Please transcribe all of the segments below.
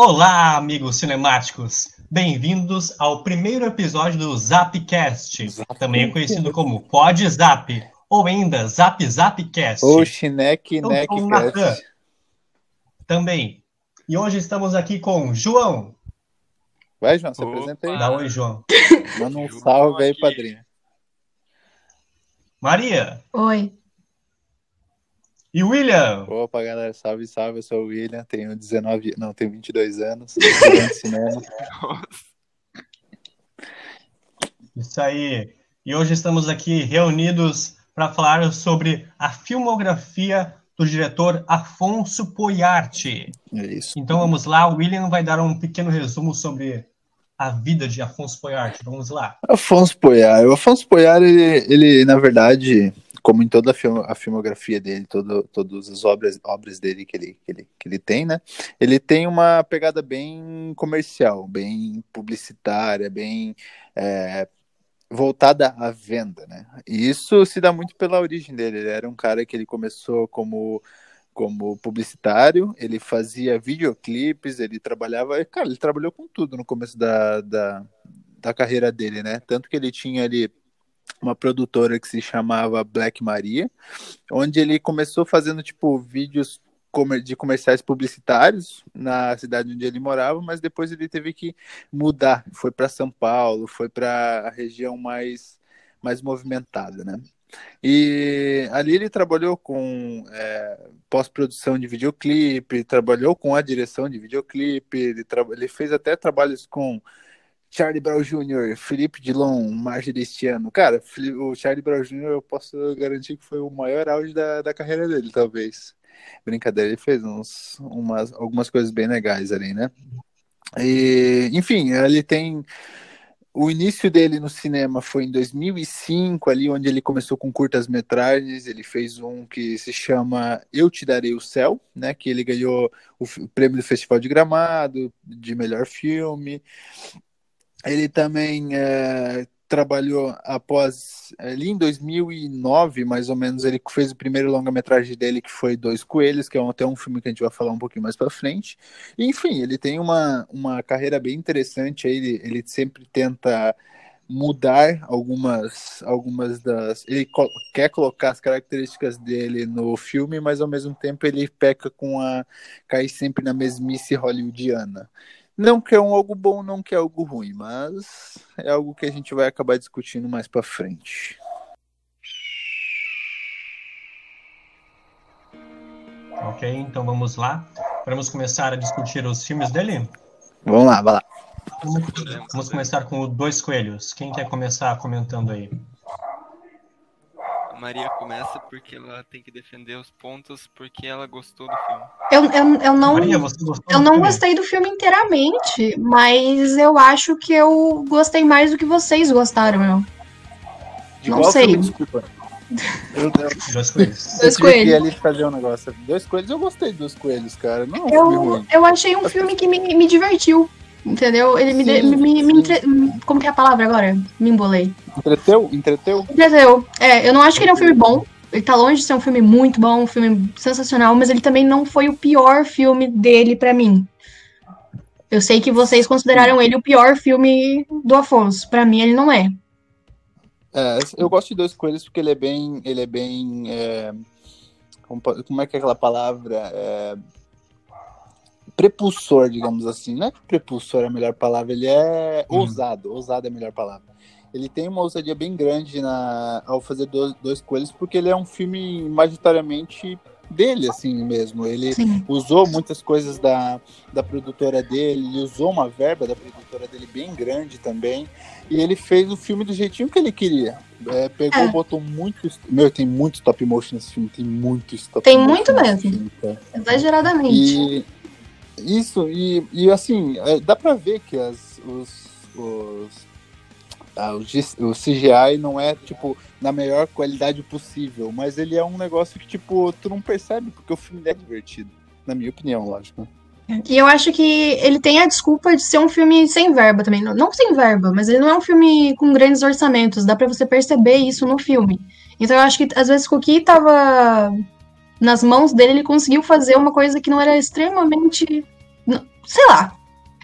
Olá, amigos cinemáticos! Bem-vindos ao primeiro episódio do Zapcast, Zap também conhecido como Pod Zap, ou ainda Zap Zapcast. Ou Chineque Neckcast. Também. E hoje estamos aqui com João. Vai, João, se apresenta aí. Dá oi, João. Manda um salve aí, padrinho. Maria. Oi. E William? Opa, galera, salve, salve, eu sou o William, tenho 19, não, tenho 22 anos, estudante de cinema. Isso aí. E hoje estamos aqui reunidos para falar sobre a filmografia do diretor Afonso Poiarte. É isso. Então vamos lá, o William vai dar um pequeno resumo sobre a vida de Afonso Poiarte. Vamos lá. Afonso Poiarte, o Afonso Poiarte, ele, ele na verdade, como em toda a, film, a filmografia dele, todo, todas as obras, obras dele que ele, que, ele, que ele tem, né? Ele tem uma pegada bem comercial, bem publicitária, bem é, voltada à venda, né? E isso se dá muito pela origem dele. Ele era um cara que ele começou como como publicitário, ele fazia videoclipes, ele trabalhava, cara, ele trabalhou com tudo no começo da, da, da carreira dele, né? Tanto que ele tinha ali uma produtora que se chamava Black Maria, onde ele começou fazendo tipo vídeos de comerciais publicitários na cidade onde ele morava, mas depois ele teve que mudar, foi para São Paulo, foi para a região mais mais movimentada, né? E ali ele trabalhou com é, pós-produção de videoclipe, trabalhou com a direção de videoclipe, ele, ele fez até trabalhos com Charlie Brown Jr., Felipe Dilon, Marge deste ano. Cara, o Charlie Brown Jr. eu posso garantir que foi o maior auge da, da carreira dele, talvez. Brincadeira, ele fez uns, umas, algumas coisas bem legais ali, né? E, enfim, ele tem. O início dele no cinema foi em 2005, ali onde ele começou com curtas-metragens. Ele fez um que se chama Eu Te Darei o Céu, né? Que ele ganhou o prêmio do Festival de Gramado de melhor filme. Ele também é, trabalhou após, ali em 2009, mais ou menos, ele fez o primeiro longa-metragem dele, que foi Dois Coelhos, que é até um filme que a gente vai falar um pouquinho mais para frente. Enfim, ele tem uma, uma carreira bem interessante, ele, ele sempre tenta mudar algumas algumas das ele co quer colocar as características dele no filme mas ao mesmo tempo ele peca com a cair sempre na mesmice hollywoodiana não que é um algo bom, não que é algo ruim, mas é algo que a gente vai acabar discutindo mais para frente. Ok, então vamos lá. Vamos começar a discutir os filmes dele? Vamos lá, vai lá. Vamos começar com o Dois Coelhos. Quem quer começar comentando aí? Maria começa porque ela tem que defender os pontos porque ela gostou do filme. Eu, eu, eu não, Maria, você gostou eu do não filme? gostei do filme inteiramente, mas eu acho que eu gostei mais do que vocês gostaram, meu. De Não qual sei. filme? Desculpa. Eu, eu, Dois Coelhos. Dois eu Coelhos. ali fazer um negócio. Dois coelhos, eu gostei dos coelhos, cara. Não Eu, ruim. eu achei um filme que me, me divertiu. Entendeu? Ele me, de- me, me entre- Como que é a palavra agora? Me embolei. Entreteu? Entreteu? Entendeu? É, eu não acho que ele é um filme bom. Ele tá longe de ser um filme muito bom, um filme sensacional, mas ele também não foi o pior filme dele pra mim. Eu sei que vocês consideraram ele o pior filme do Afonso. Pra mim, ele não é. É, eu gosto de dois coelhos porque ele é bem. Ele é bem. é, como, como é que é aquela palavra? É, prepulsor, digamos assim. Não é que prepulsor é a melhor palavra, ele é Hum. ousado. Ousado é a melhor palavra. Ele tem uma ousadia bem grande na, ao fazer dois, dois coelhos, porque ele é um filme majoritariamente dele, assim mesmo. Ele Sim. usou muitas coisas da, da produtora dele, ele usou uma verba da produtora dele bem grande também, e ele fez o filme do jeitinho que ele queria. É, pegou, É. botou muito. Meu, tem muito stop motion nesse filme, tem muito stop Tem motion. muito mesmo. filme, cara. Exageradamente. E isso, e, e assim, é, dá pra ver que as, os, os, ah, o, G- o CGI não é, tipo, na melhor qualidade possível, mas ele é um negócio que, tipo, tu não percebe, porque o filme é divertido. Na minha opinião, lógico. E eu acho que ele tem a desculpa de ser um filme sem verba também. Não, não sem verba, mas ele não é um filme com grandes orçamentos. Dá pra você perceber isso no filme. Então eu acho que às vezes o que tava nas mãos dele, ele conseguiu fazer uma coisa que não era extremamente Sei lá.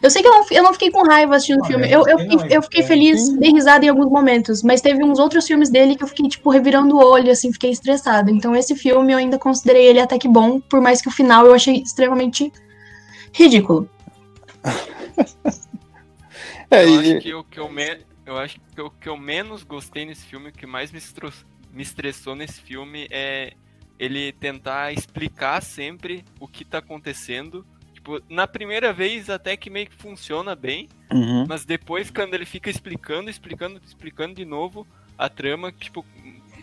Eu sei que eu não, eu não fiquei com raiva assistindo o Ah, filme. mas Eu, eu, fiquei, eu fiquei é- feliz, dei risada em alguns momentos. Mas teve uns outros filmes dele que eu fiquei, tipo, revirando o olho, assim, fiquei estressada. Então esse filme eu ainda considerei ele até que bom, por mais que o final eu achei extremamente ridículo. É, eu acho que o que eu, me... eu acho que o que eu menos gostei nesse filme, o que mais me, estro... me estressou nesse filme é ele tentar explicar sempre o que tá acontecendo. Tipo, na primeira vez até que meio que funciona bem, Uhum. mas depois quando ele fica explicando, explicando, explicando de novo a trama, tipo,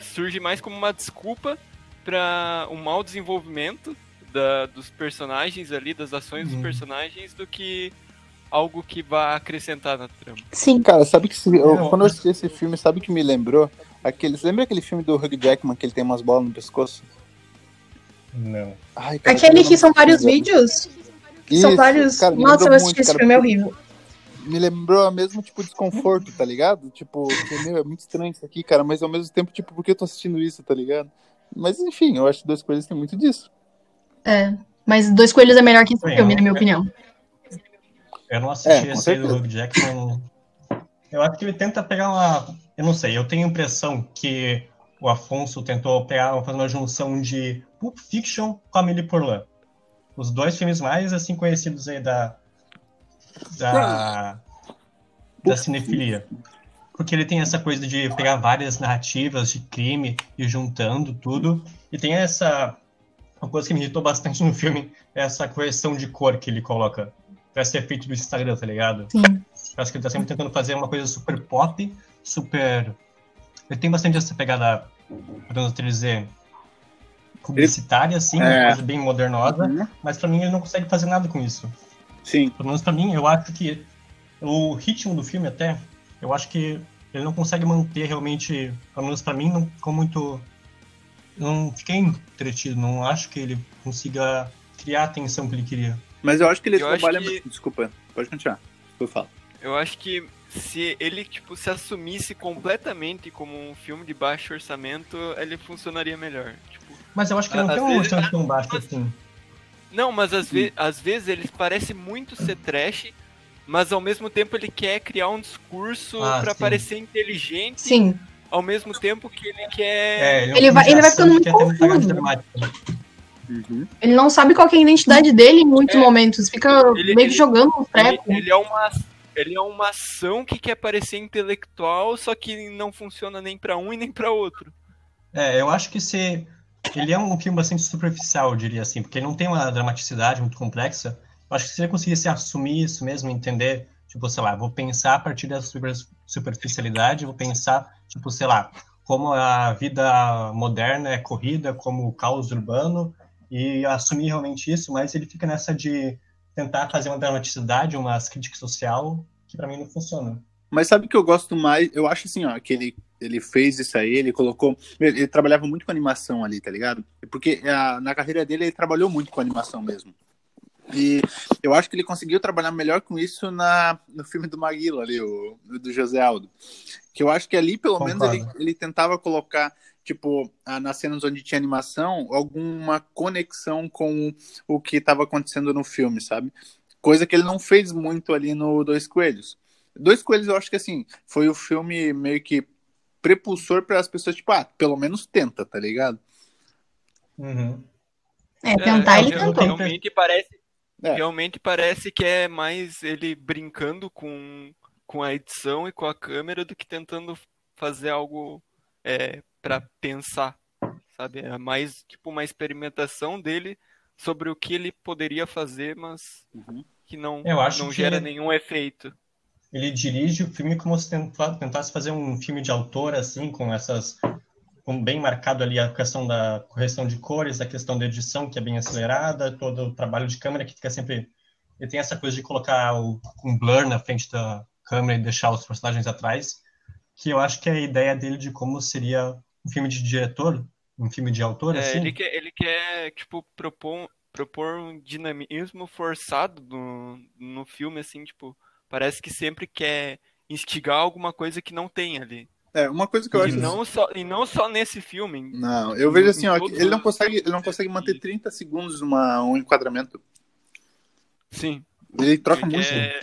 surge mais como uma desculpa para um mau desenvolvimento da, dos personagens ali, das ações Uhum. dos personagens, do que algo que vá acrescentar na trama. Sim. Cara, sabe que se- eu- quando eu assisti esse filme, sabe o que me lembrou? Aquele, você lembra aquele filme do Hugh Jackman que ele tem umas bolas no pescoço? Não. Ai, cara, Aquele que são vários vídeos? Que são vários. cara, me Nossa, eu assisti esse filme, é horrível. Me lembrou o mesmo tipo de desconforto, tá ligado? Tipo, meu, é muito estranho isso aqui, cara, mas ao mesmo tempo, tipo, por que eu tô assistindo isso, tá ligado? Mas enfim, eu acho que duas coisas tem muito disso. É. Mas Dois Coelhos é melhor que esse filme, na minha opinião. Eu não É, assisti com esse certeza. do Hugh Jackman. Eu acho que ele tenta pegar uma. Eu não sei, eu tenho a impressão que o Afonso tentou pegar fazer uma junção de Pulp Fiction com a Amélie Poulain. Os dois filmes mais assim conhecidos aí da. da. da cinefilia. Porque ele tem essa coisa de pegar várias narrativas de crime e juntando tudo. E tem essa. Uma coisa que me irritou bastante no filme é essa correção de cor que ele coloca. Parece efeito do Instagram, tá ligado? Sim. Parece que ele tá sempre tentando fazer uma coisa super pop, super. Ele tem bastante essa pegada, podemos dizer, publicitária, assim, uma É. coisa bem modernosa, Uhum. mas pra mim ele não consegue fazer nada com isso. Sim. Pelo menos pra mim, eu acho que o ritmo do filme até, eu acho que ele não consegue manter realmente, pelo menos pra mim, não ficou muito. eu Não fiquei entretido, não acho que ele consiga criar a atenção que ele queria. Mas eu acho que ele Eu trabalha. que- Desculpa, pode continuar. Eu falo. Eu acho que se ele tipo se assumisse completamente como um filme de baixo orçamento, ele funcionaria melhor. Tipo, Mas eu acho que ele não Às tem um vezes- orçamento tão baixo assim. não, mas às, ve às vezes ele parece muito ser trash, mas ao mesmo tempo ele quer criar um discurso Ah, pra sim. parecer inteligente, Sim. ao mesmo tempo que ele quer É, é um Ele vai- ele vai ficando muito confuso. Uhum. Ele não sabe qual que é a identidade dele em muitos É. momentos. Fica Ele- meio que ele- jogando um ele, treco. ele é uma ele é uma ação que quer parecer intelectual, só que não funciona nem pra um e nem pra outro. É, eu acho que se. Ele é um filme bastante superficial, eu diria assim, porque ele não tem uma dramaticidade muito complexa. Eu acho que se ele conseguisse assumir isso mesmo, entender, tipo, sei lá, vou pensar a partir dessa super- superficialidade, vou pensar, tipo, sei lá, como a vida moderna é corrida, como o caos urbano, e assumir realmente isso, mas ele fica nessa de tentar fazer uma dramaticidade, uma crítica social, que pra mim não funciona. Mas sabe que eu gosto mais? Eu acho assim, ó, que ele, ele fez isso aí, ele colocou. Ele, trabalhava muito com animação ali, tá ligado? Porque a- na carreira dele ele trabalhou muito com animação mesmo. E eu acho que ele conseguiu trabalhar melhor com isso na, no filme do Maguila ali, o, do José Aldo. Que eu acho que ali, pelo menos, ele, Concordo. ele tentava colocar, tipo, ah, nas cenas onde tinha animação, alguma conexão com o que estava acontecendo no filme, sabe? Coisa que ele não fez muito ali no Dois Coelhos. Dois Coelhos, eu acho que assim, foi o filme meio que prepulsor para as pessoas, tipo, ah, pelo menos tenta, tá ligado? Uhum. É, tentar ele eu tentou. Realmente parece, É. realmente parece que é mais ele brincando com, com a edição e com a câmera do que tentando fazer algo é, para pensar, sabe? É mais tipo uma experimentação dele sobre o que ele poderia fazer, mas Uhum. que não, Eu acho não que- gera nenhum efeito. Ele dirige o filme como se tenta- tentasse fazer um filme de autor, assim, com essas. Com bem marcado ali a questão da correção de cores, a questão da edição, que é bem acelerada, todo o trabalho de câmera que fica sempre. Ele tem essa coisa de colocar o, um blur na frente da câmera e deixar os personagens atrás, que eu acho que é a ideia dele de como seria um filme de diretor, um filme de autor, É, assim. ele quer, ele quer tipo propor, propor um dinamismo forçado no, no filme, assim, tipo, parece que sempre quer instigar alguma coisa que não tem ali. É, uma coisa que eu E acho. não só, e não só nesse filme. Não, eu vejo assim, ó, ele não consegue, ele não consegue manter 30 segundos numa, um enquadramento. Sim. Ele troca Porque muito. é-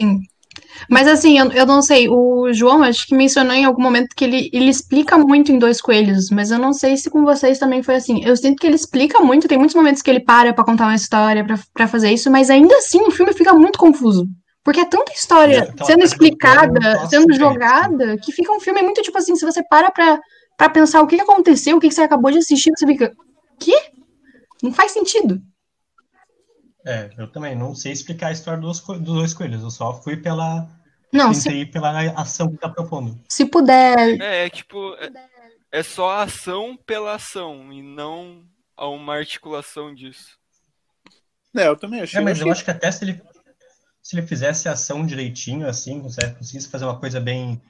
Mas assim, eu, eu não sei, o João acho que mencionou em algum momento que ele, ele explica muito em Dois Coelhos, mas eu não sei se com vocês também foi assim. Eu sinto que ele explica muito, tem muitos momentos que ele para pra contar uma história, pra fazer isso, mas ainda assim o filme fica muito confuso. Porque é tanta É, história aquela sendo coisa do plano, explicada, nossa, sendo é isso. jogada, que fica um filme muito tipo assim, se você para pra, pra pensar o que que aconteceu, o que que você acabou de assistir, você fica, quê? Não faz sentido. É, eu também não sei explicar a história dos, dos dois coelhos. Eu só fui pela. Não, se, pela ação que tá propondo. se puder É, é tipo, é, é só a ação pela ação e não a uma articulação disso. É, eu também achei. É, mas eu eu achei- acho que até se ele, se ele fizesse a ação direitinho, assim, conseguisse fazer uma coisa bem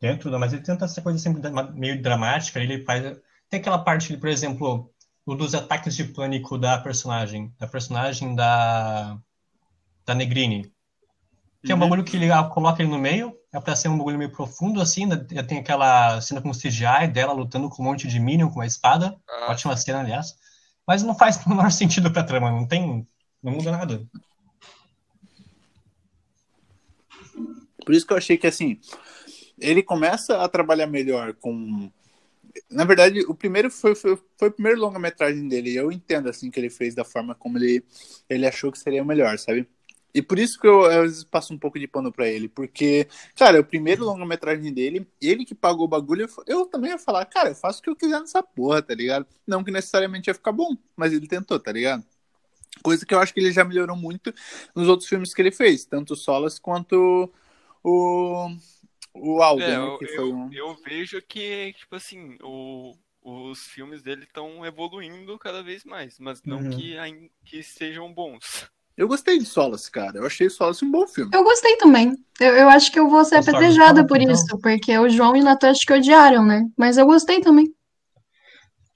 dentro, da- mas ele tenta essa coisa sempre meio dramática, ele faz... Tem aquela parte, por exemplo, dos ataques de pânico da personagem, da personagem da, da Negrini, que é um Uhum. bagulho que ele ah, coloca ele no meio, é pra ser um bagulho meio profundo, assim, né? tem aquela cena com o CGI dela lutando com um monte de Minion com uma espada, Ah, ótima cena, aliás, mas não faz o menor sentido pra trama, não tem... Não muda nada. Por isso que eu achei que assim, ele começa a trabalhar melhor com. Na verdade, o primeiro foi, foi, foi o primeiro longa-metragem dele. E eu entendo assim que ele fez da forma como ele, ele achou que seria melhor, sabe? E por isso que eu, vezes passo um pouco de pano pra ele, porque, cara, o primeiro longa-metragem dele, ele que pagou o bagulho, eu, eu também ia falar, cara, eu faço o que eu quiser nessa porra, tá ligado? Não que necessariamente ia ficar bom, mas ele tentou, tá ligado? Coisa que eu acho que ele já melhorou muito nos outros filmes que ele fez, tanto o Solas quanto o, o Alden, é, né, eu, que foi eu, um... eu vejo que, tipo assim, o, os filmes dele estão evoluindo cada vez mais, mas não Uhum. que, que sejam bons. Eu gostei de Solas, cara. Eu achei Solas um bom filme. Eu gostei também. Eu, eu acho que eu vou ser apedrejada por Então- isso, porque o João e o Natan acho que odiaram, né? Mas eu gostei também.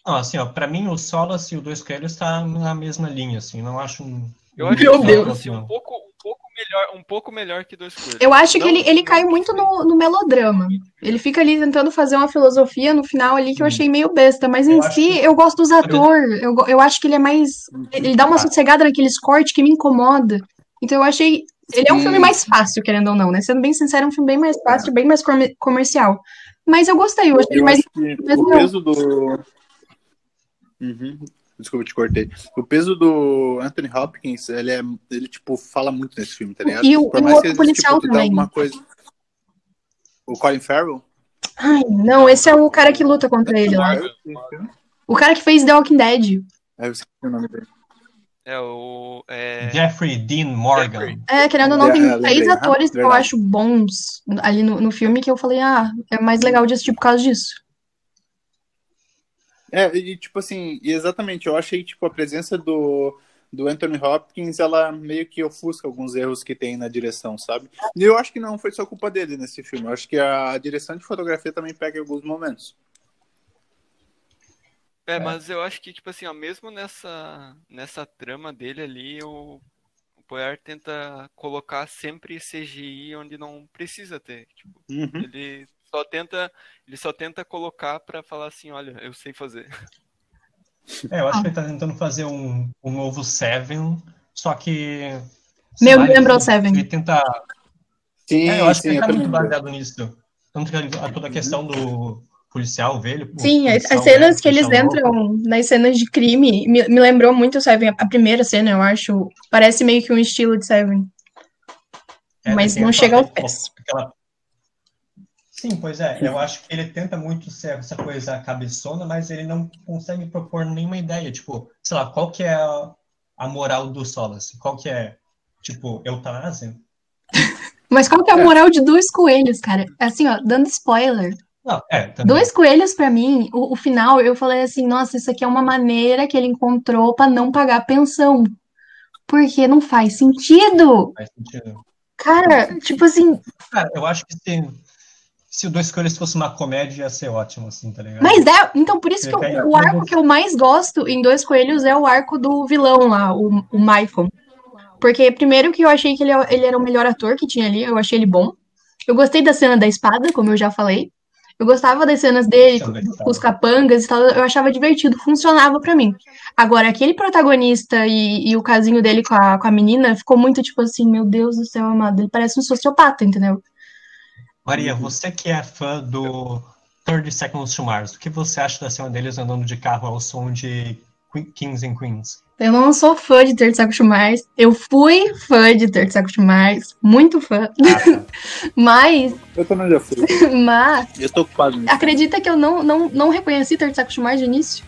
Não, assim, ó, pra mim o Solas e o Dois Coelhos tá na mesma linha, assim, não acho um... Eu acho Meu que Deus. assim, um pouco, um pouco melhor, um pouco melhor que dois coelhos. Eu acho que Não- ele, ele cai muito que no, no melodrama. Ele fica ali tentando fazer uma filosofia no final ali que eu Hum. achei meio besta, mas Eu em acho si que- eu gosto dos atores. Eu, eu acho que ele é mais. Ele dá uma Ah. sossegada naqueles cortes que me incomoda. Então eu achei. Ele é um filme mais fácil, querendo ou não, né? Sendo bem sincero, é um filme bem mais fácil, bem mais comer- comercial. Mas eu gostei, eu achei ele Eu mais. acho que o peso do. Uhum. Desculpa, te cortei. O peso do Anthony Hopkins, ele é. Ele, tipo, fala muito nesse filme, tá ligado? E o- Por e o mais outro que às vezes, policial tipo, também. coisa. O Colin Farrell? Ai, não, esse é o cara que luta contra ele lá. O cara que fez The Walking Dead. É, eu esqueci o nome dele. É o. É, Jeffrey Dean Morgan. Jeffrey. É, querendo ou não, É, tem lembrei, três aham, atores que eu acho bons ali no, no filme que eu falei, ah, é mais legal de assistir por causa disso. É, e tipo assim, exatamente, eu achei tipo a presença do, do Anthony Hopkins, ela meio que ofusca alguns erros que tem na direção, sabe? E eu acho que não foi só culpa dele nesse filme, eu acho que a direção de fotografia também pega em alguns momentos. É, mas eu acho que, tipo assim, ó, mesmo nessa, nessa trama dele ali, o, o Poyar tenta colocar sempre CGI onde não precisa ter. Tipo, Uhum. ele só tenta, ele só tenta colocar pra falar assim, olha, eu sei fazer. É, eu acho que ele tá tentando fazer um, um novo Seven, só que... Meu, me lembrou ele- Seven. Ele tenta... Sim, É, eu acho sim, que ele tá muito baseado nisso. Tanto que a- toda a questão do policial velho... o Sim, as, policial as cenas velho, que eles novo. entram nas cenas de crime me, me lembrou muito Seven. A primeira cena, eu acho, parece meio que um estilo de Seven. É, mas tem não chega aos pés. aquela- Sim, pois é. Eu acho que ele tenta muito ser essa coisa cabeçona, mas ele não consegue propor nenhuma ideia. Tipo, sei lá, qual que é a, a moral do Solace? Qual que é, tipo, eutanásia? Mas qual que é a moral de dois coelhos, cara? Assim, ó, dando spoiler. Não, é. Dois coelhos, pra mim, o, o final, eu falei assim, nossa, isso aqui é uma maneira que ele encontrou pra não pagar pensão. Porque não faz sentido. Faz sentido. Cara, tipo assim, Cara, eu acho que se, se o Dois Coelhos fosse uma comédia, ia ser ótimo, assim, tá ligado? mas é, então por isso que eu- o arco que eu mais gosto em Dois Coelhos é o arco do vilão lá, o, o Michael. Porque primeiro que eu achei que ele, ele era o melhor ator que tinha ali, eu achei ele bom. Eu gostei da cena da espada, como eu já falei. Eu gostava das cenas dele com, os capangas e tal, eu achava divertido, funcionava pra mim. Agora, aquele protagonista e, e o casinho dele com a, com a menina ficou muito tipo assim, meu Deus do céu, amado, ele parece um sociopata, entendeu? Maria, você que é fã do 30 Seconds to Mars, o que você acha da cena deles andando de carro ao som de Kings and Queens? Eu não sou fã de Third Seconds to Mars. Eu fui fã de Third Seconds to Mars, muito fã. Ah, tá. Mas, Eu também já fui. mas, Eu estou ocupado acredita que eu não, não, não reconheci Third Seconds to Mars de início?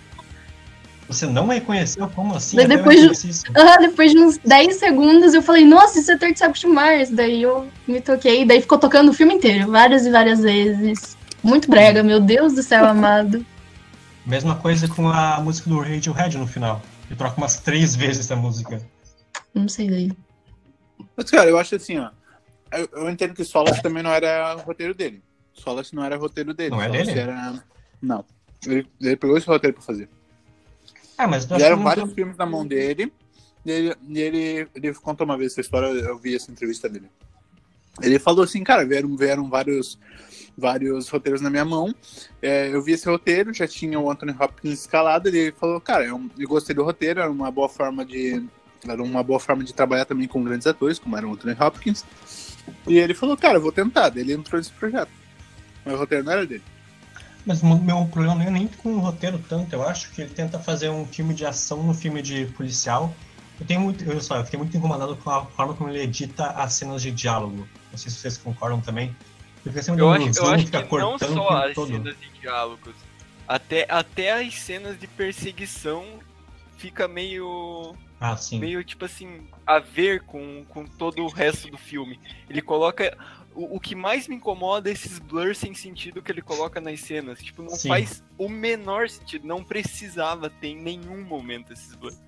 Você não reconheceu? Como assim? Eu depois de-. Ah, depois de uns 10 segundos eu falei, nossa, isso é Third to Mars. Daí eu me toquei, daí ficou tocando o filme inteiro, várias e várias vezes. Muito brega, meu Deus do céu amado. Mesma coisa com a música do Radiohead no final. Ele troca umas três vezes a música. Não sei daí. Mas, cara, eu acho assim, ó. Eu, eu entendo que Solace também não era roteiro dele. Solace não era roteiro dele. Não é dele? Era... Não. Ele, ele pegou esse roteiro pra fazer. Ah, mas vários muito... filmes na mão dele. E ele, ele, ele contou uma vez essa história, eu vi essa entrevista dele. Ele falou assim, cara, vieram, vieram vários, vários roteiros na minha mão. É, eu vi esse roteiro, já tinha o Anthony Hopkins escalado. Ele falou, cara, eu, eu gostei do roteiro, era uma boa forma de. Era uma boa forma de trabalhar também com grandes atores, como era o Anthony Hopkins. E ele falou, cara, eu vou tentar. Ele entrou nesse projeto. Mas o roteiro não era dele. Mas o meu problema não é nem com o roteiro tanto. Eu acho que ele tenta fazer um filme de ação no filme de policial. Eu tenho muito, olha só, eu fiquei muito incomodado com a forma como ele edita as cenas de diálogo. Não sei se vocês concordam também. Eu acho, eu acho que não só as todo. cenas de diálogos, até, até as cenas de perseguição fica meio, Ah, sim. meio tipo assim, a ver com, com todo o resto do filme. Ele coloca. O, o que mais me incomoda é esses blurs sem sentido que ele coloca nas cenas. Tipo, não Sim. faz o menor sentido. Não precisava ter em nenhum momento esses blurs.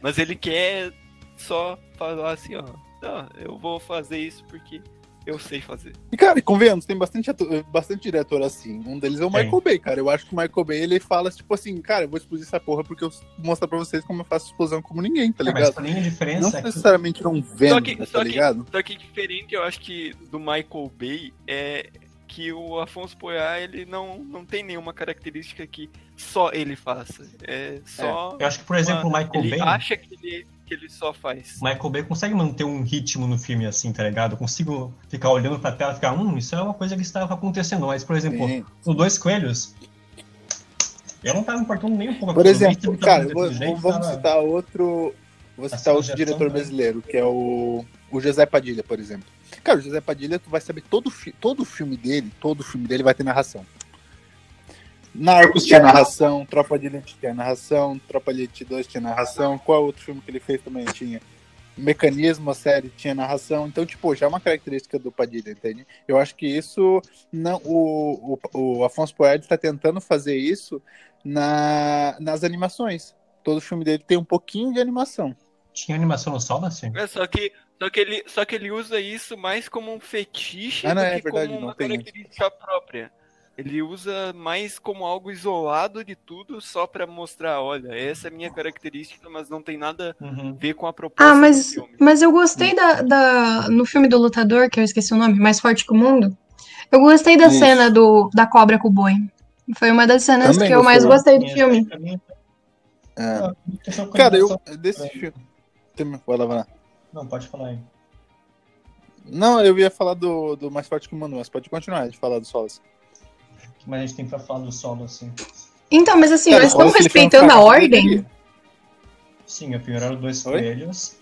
Mas ele quer só falar assim, ó. "Tá, eu vou fazer isso porque eu sei fazer. E, cara, convenhamos, tem bastante, ator, bastante diretor assim. Um deles é o. Michael Bay, cara. Eu acho que o Michael Bay, ele fala, tipo assim, cara, eu vou explodir essa porra porque eu vou mostrar pra vocês como eu faço explosão como ninguém, tá É, mas ligado? pra mim a Não diferença é que necessariamente não vendo, Só que- tá só que- ligado? Só que diferente, eu acho que do Michael Bay é que o Afonso Poyar ele não, não tem nenhuma característica que só ele faça. É só. eu acho que, por exemplo, o uma- Michael ele Bay, acha que ele, que ele só faz. Michael Bay consegue manter um ritmo no filme assim, tá ligado? Eu consigo ficar olhando pra tela e ficar, hum, isso é uma coisa que estava acontecendo. Mas, por exemplo, Sim. os dois coelhos, eu não tava importando nem um pouco Por exemplo, cara, eu vou- jeito, vamos tava- citar outro. Vou citar outro diretor né? brasileiro, que é o, o José Padilha, por exemplo. Cara, o José Padilha, tu vai saber todo, fi- todo filme dele, todo filme dele vai ter narração. Narcos tinha narração, Tropa de Elite tinha narração, Tropa de Elite 2 tinha narração, qual outro filme que ele fez também tinha? Mecanismo, a série, tinha narração, então, tipo, já é uma característica do Padilha, entende? Eu acho que isso, não, o, o, o Afonso Poed está tentando fazer isso na, nas animações. Todo filme dele tem um pouquinho de animação. Tinha animação no solo, assim? É, só que, só, que ele, só que ele usa isso mais como um fetiche Ah, não, do é que verdade, como não uma tem característica própria. Ele usa mais como algo isolado de tudo, só pra mostrar, olha, essa é a minha característica, mas não tem nada Uhum. a ver com a proposta Ah, do mas, filme. mas eu gostei da, da. No filme do Lutador, que eu esqueci o nome, Mais Forte que o Mundo. Eu gostei da Isso. cena do, da cobra com o boi. Foi uma das cenas Também que eu mais gostei. do filme. É. Ah, Cara, eu desse filme. Vai lá, vai lá. Não, pode falar aí. Não, eu ia falar do, do Mais Forte que o Manu, mas pode continuar de falar do Solas. O mais a gente tem pra falar do solo, assim? Então, mas assim, Cara, nós estamos Solas, ele foi um respeitando a ordem. Sim, a primeira era dois Oi? coelhos.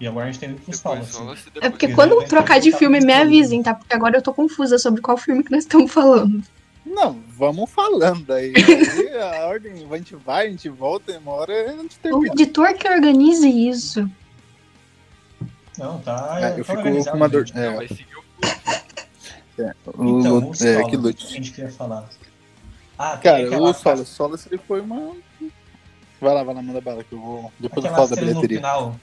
E agora a gente tem pro solo, assim. É porque quando trocar de filme, me avisem, tá? Porque agora eu tô confusa sobre qual filme que nós estamos falando. Não, vamos falando aí. Aí a ordem, a gente vai, a gente volta, e uma hora a gente O termina. editor que organize isso. Não, tá. É, eu tá fico com uma dor. gente. Não, É, o o, Então, Lu- o é, que o lute. que a gente queria falar? Ah, Cara, aquela o Solas, Solas ele foi uma. Vai lá, vai lá, manda bala que eu vou. Depois eu Aquela falo da cena no bilheteria. final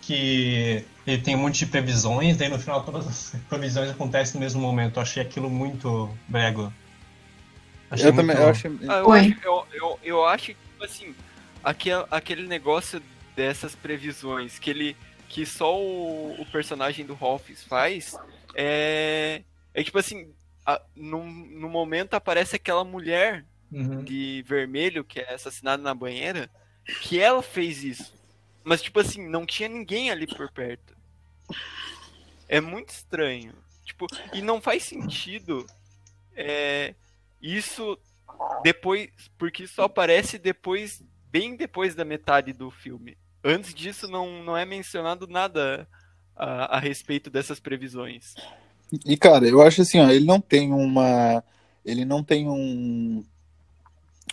que ele tem um monte de previsões, daí no final todas as previsões acontecem no mesmo momento. Eu achei aquilo muito brego. Achei Eu também, muito- eu achei. Ah, eu, acho, eu, eu, eu acho que, tipo assim, aquele, aquele negócio dessas previsões que ele. que só o, o personagem do Hoffs faz é. É tipo assim, a- no, no momento aparece aquela mulher Uhum. de vermelho que é assassinada na banheira, que ela fez isso. Mas, tipo assim, não tinha ninguém ali por perto. É muito estranho. Tipo, e não faz sentido é, isso depois. Porque só aparece depois, bem depois da metade do filme. Antes disso, não, não é mencionado nada a, a respeito dessas previsões. E, cara, eu acho assim, ó, ele não tem uma. Ele não tem um,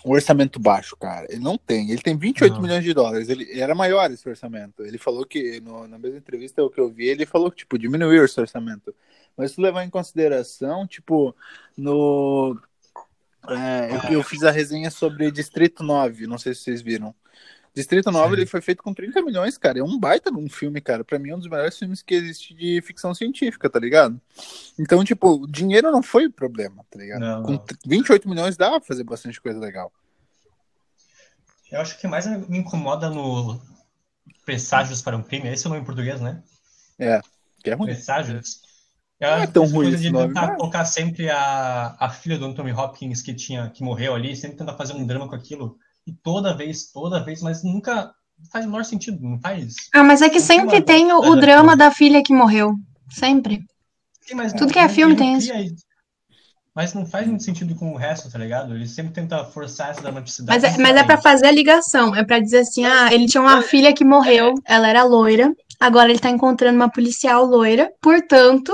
um orçamento baixo, cara. Ele não tem. Ele tem 28 Não. milhões de dólares. Ele era maior esse orçamento. Ele falou que, no- na mesma entrevista que eu vi, ele falou que, tipo, diminuiu esse orçamento. Mas se levar em consideração, tipo, no. é, eu, eu fiz a resenha sobre Distrito 9, não sei se vocês viram. Distrito 9 Sim. ele foi feito com 30 milhões, cara. É um baita de um filme, cara. Pra mim é um dos melhores filmes que existe de ficção científica, tá ligado? Então, tipo, o dinheiro não foi o problema, tá ligado? Não, com não. 28 milhões dá pra fazer bastante coisa legal. Eu acho que mais me incomoda no Presságios para um Crime, esse é o nome em português, né? É, que é ruim. Presságios. Não é tão ruim de esse nome, tentar mas- colocar sempre a, a filha do Anthony Hopkins que tinha que morreu ali, sempre tentar fazer um drama com aquilo. E toda vez, toda vez, mas nunca faz o menor sentido, não faz. Ah, mas é que Não sempre tem tem o, o drama da filha que morreu. Sempre. Sim, mas Tudo que é filme tem cria- Mas não faz muito sentido com o resto, tá ligado? Ele sempre tenta forçar essa dramaticidade. Mas é, mas é pra fazer a ligação. É pra dizer assim: ah, ele tinha uma filha que morreu, ela era loira. Agora ele tá encontrando uma policial loira. Portanto,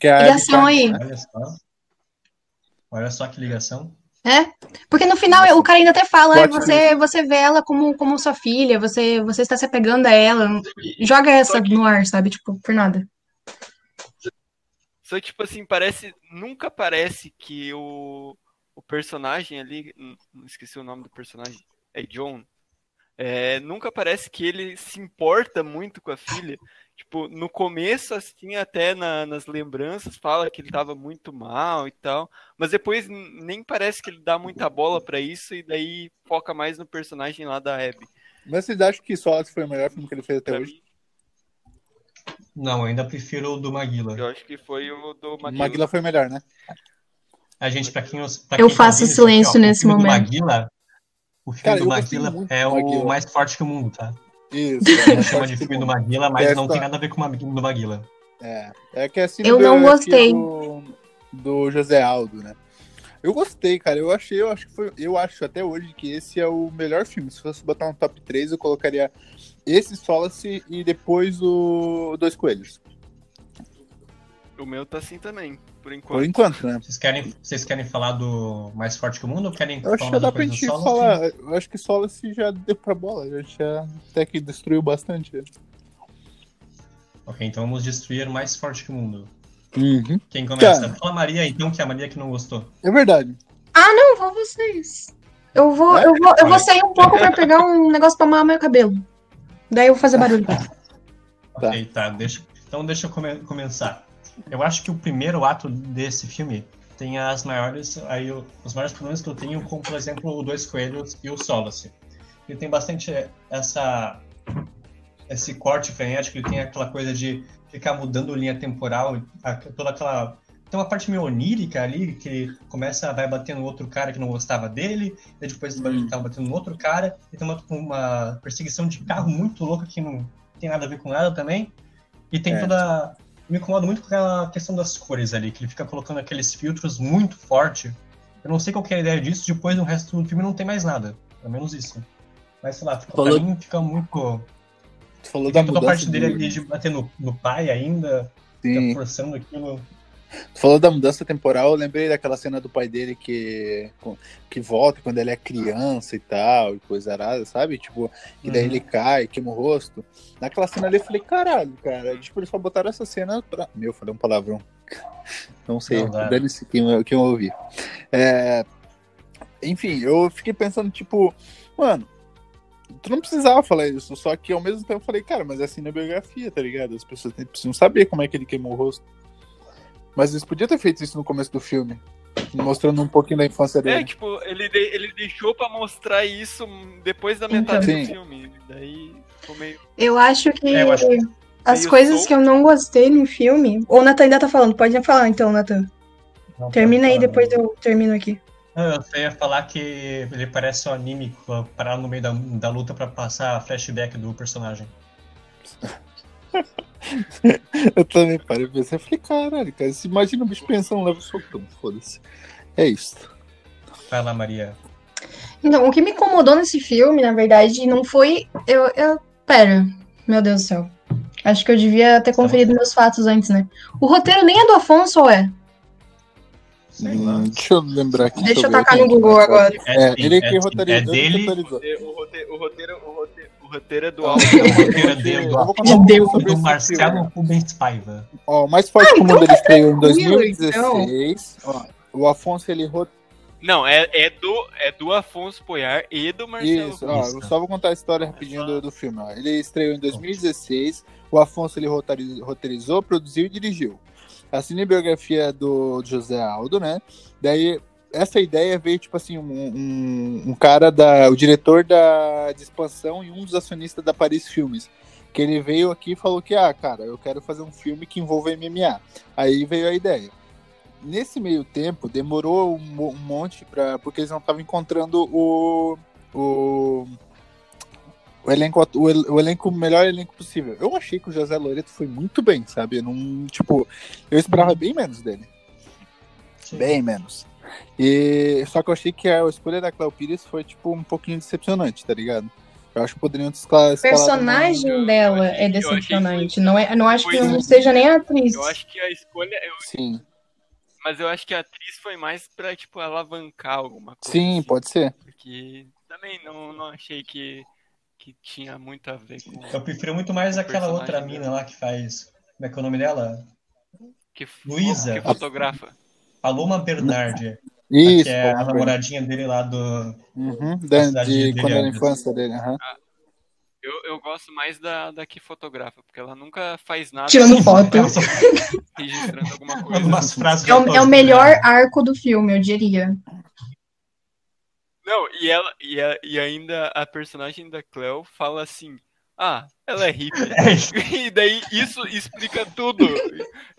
Que é a ligação aí. Olha só. Olha só que ligação. É? Porque no final o cara ainda até fala, "Ah, você, você vê ela como, como sua filha, você, você está se apegando a ela. Joga essa no ar, sabe? Tipo, por nada. Só que, tipo assim, parece. Nunca parece que o, o personagem ali. hum, Esqueci o nome do personagem. É John. É, nunca parece que ele se importa muito com a filha. Tipo, no começo, assim, até na- nas lembranças, fala que ele tava muito mal e tal. Mas depois nem parece que ele dá muita bola pra isso e daí foca mais no personagem lá da Abby. Mas vocês acham que Solace foi o melhor filme que ele fez até Pra hoje? mim, Não, eu ainda prefiro o do Maguila. eu acho que foi o do Maguila. Maguila foi melhor, né? A gente, pra quem, pra Eu quem faço tá silêncio aqui, ó, nesse o filme do momento. Maguila, o filme Cara, do Maguila é do Maguila. o mais forte que o mundo, tá? Isso. A é, gente chama de filme do Maguila, mas Essa- não tem nada a ver com o Maguila- do Maguila. É, é que é a Eu não cinebiografia gostei. Do, do José Aldo, né? Eu gostei, cara. Eu achei, eu acho que foi. Eu acho até hoje que esse é o melhor filme. Se fosse botar um top 3, eu colocaria esse Solace e depois o Dois Coelhos. O meu tá assim também, por enquanto. Por enquanto, né? Vocês querem, vocês querem falar do mais forte que o mundo ou querem Eu acho falar que dá pra gente solo? falar. Eu acho que Solace já deu pra bola. Já, já até que destruiu bastante. Ok, então vamos destruir mais forte que o mundo. Uhum. Quem começa? Cara. Fala a Maria, então, que é a Maria que não gostou. É verdade. Não, vou vocês. Eu vou, É? eu vou, eu vou sair um pouco pra pegar um negócio pra amarrar meu cabelo. Daí eu vou fazer barulho. Tá. Ok, tá. Deixa, então deixa eu come- começar. Eu acho que o primeiro ato desse filme tem as maiores, aí, os maiores problemas que eu tenho com, por exemplo, o Dois Coelhos e o Solace. Ele tem bastante essa esse corte frenético, ele tem aquela coisa de ficar mudando linha temporal, toda aquela tem uma parte meio onírica ali, que ele começa, vai bater no outro cara que não gostava dele, e depois ele Hum. tá batendo no outro cara, e tem uma, uma perseguição de carro muito louca que não tem nada a ver com nada também. E tem É. toda. Me incomoda muito com aquela questão das cores ali, que ele fica colocando aqueles filtros muito forte. Eu não sei qual que é a ideia disso, depois no resto do filme não tem mais nada. Pelo menos isso. Mas sei lá, fica, Falou- pra mim fica muito. Tu falou da Tem toda a parte dele ali de bater no, no pai ainda, fica Sim. forçando aquilo. Tu falou da mudança temporal, eu lembrei daquela cena do pai dele que, que volta quando ele é criança e tal, e coisa arada, sabe? Tipo, que daí Uhum. ele cai, queima o rosto. Naquela cena ali eu falei, caralho, cara, tipo, eles só botaram essa cena pra. Meu, falei um palavrão. Não sei, dane-se quem, eu- quem eu ouvi. É, Enfim, eu fiquei pensando, tipo, mano, tu não precisava falar isso, só que ao mesmo tempo eu falei, cara, mas é assim na biografia, tá ligado? As pessoas precisam saber como é que ele queimou o rosto. Mas eles podiam ter feito isso no começo do filme, mostrando um pouquinho da infância É, dele. tipo, ele, de- ele deixou pra mostrar isso depois da metade Sim. do filme. Daí ficou meio. Eu acho que É, eu acho as meio coisas solto. que eu não gostei no filme. Ou o Nathan ainda tá falando, pode falar então, Nathan. Termina aí, depois eu termino aqui. Não, eu só ia falar que ele parece um anime parar no meio da, da luta pra passar flashback do personagem. eu também parei e pensei, falei, caralho, cara, se imagina o bicho pensando, leva o socão, foda-se. É isso. Vai lá, Maria. Então, o que me incomodou nesse filme, na verdade, não foi. Eu, eu. Pera, meu Deus do céu. Acho que eu devia ter conferido meus fatos antes, né? O roteiro nem é do Afonso, ou é? Hum, deixa eu lembrar aqui. Deixa eu tacar no Google agora. É, sim, ele que é, roteirizou. é dele. O roteiro, o roteiro, o roteiro, roteiro é do Ó, álbum. O roteiro é dele, Eu do, um Marcelo. Rubens Paiva. Ó, o mais forte Ah, que o então mundo ele estreou em tranquilo, 2016. Ó, o Afonso ele roteirizou. Não, é, é, do, é do Afonso Poyar e do Marcelo. Isso, ó, só vou contar a história rapidinho do, do filme. Ó. Ele estreou em 2016. O Afonso ele roteirizou, produziu e dirigiu. A cinebiografia do José Aldo, né? Daí essa ideia veio tipo assim um, um, um cara da, o diretor da de expansão e um dos acionistas da Paris Filmes. Que ele veio aqui e falou que, ah, cara, eu quero fazer um filme que envolva MMA. Aí veio a ideia. Nesse meio tempo, demorou um, um monte para porque eles não estavam encontrando o, o, o elenco o, o elenco o melhor elenco possível. Eu achei que o José Loreto foi muito bem, sabe? Eu não, tipo, eu esperava bem menos dele, bem menos. E só que eu achei que a escolha da Cléo Pires foi tipo um pouquinho decepcionante, tá ligado? Eu acho que poderiam escalar. O personagem dela é decepcionante. Não, é, não acho que não seja nem a atriz. Eu acho que a escolha. eu- Sim, mas eu acho que a atriz foi mais pra, tipo, alavancar alguma coisa. sim, assim, pode ser. Porque também não, não achei que, que tinha muito a ver com. Eu prefiro muito mais aquela outra dela. mina lá que faz. Como é que é o nome dela? Que, Luísa. Que fotografa. Paloma Bernardi. Isso, que é a namoradinha dele lá do. Uhum, da- de dele quando era a antes. infância dele. aham. Eu, eu gosto mais da, da que fotografa, porque ela nunca faz nada Tirando foto. Só registrando alguma coisa. umas frases É o, é o melhor né? arco do filme, eu diria. Não, e ela e, a- e ainda a personagem da Cleo fala assim: Ah, ela é hippie. É. E daí isso explica tudo.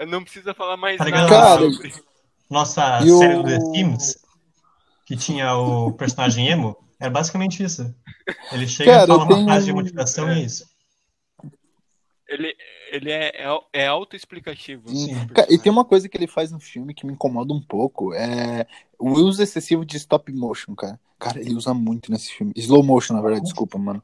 Não precisa falar mais Tá ligado? nada Cara, sobre. Nossa E o- série do The Sims, que tinha o personagem emo, era basicamente isso. Ele chega Cara, e fala uma tenho- frase de motivação e é isso. Ele, ele é, é, é autoexplicativo. O E tem uma coisa que ele faz no filme que me incomoda um pouco, é o uso excessivo de stop motion, cara. Cara, ele usa muito nesse filme. Slow motion, na verdade, desculpa, mano.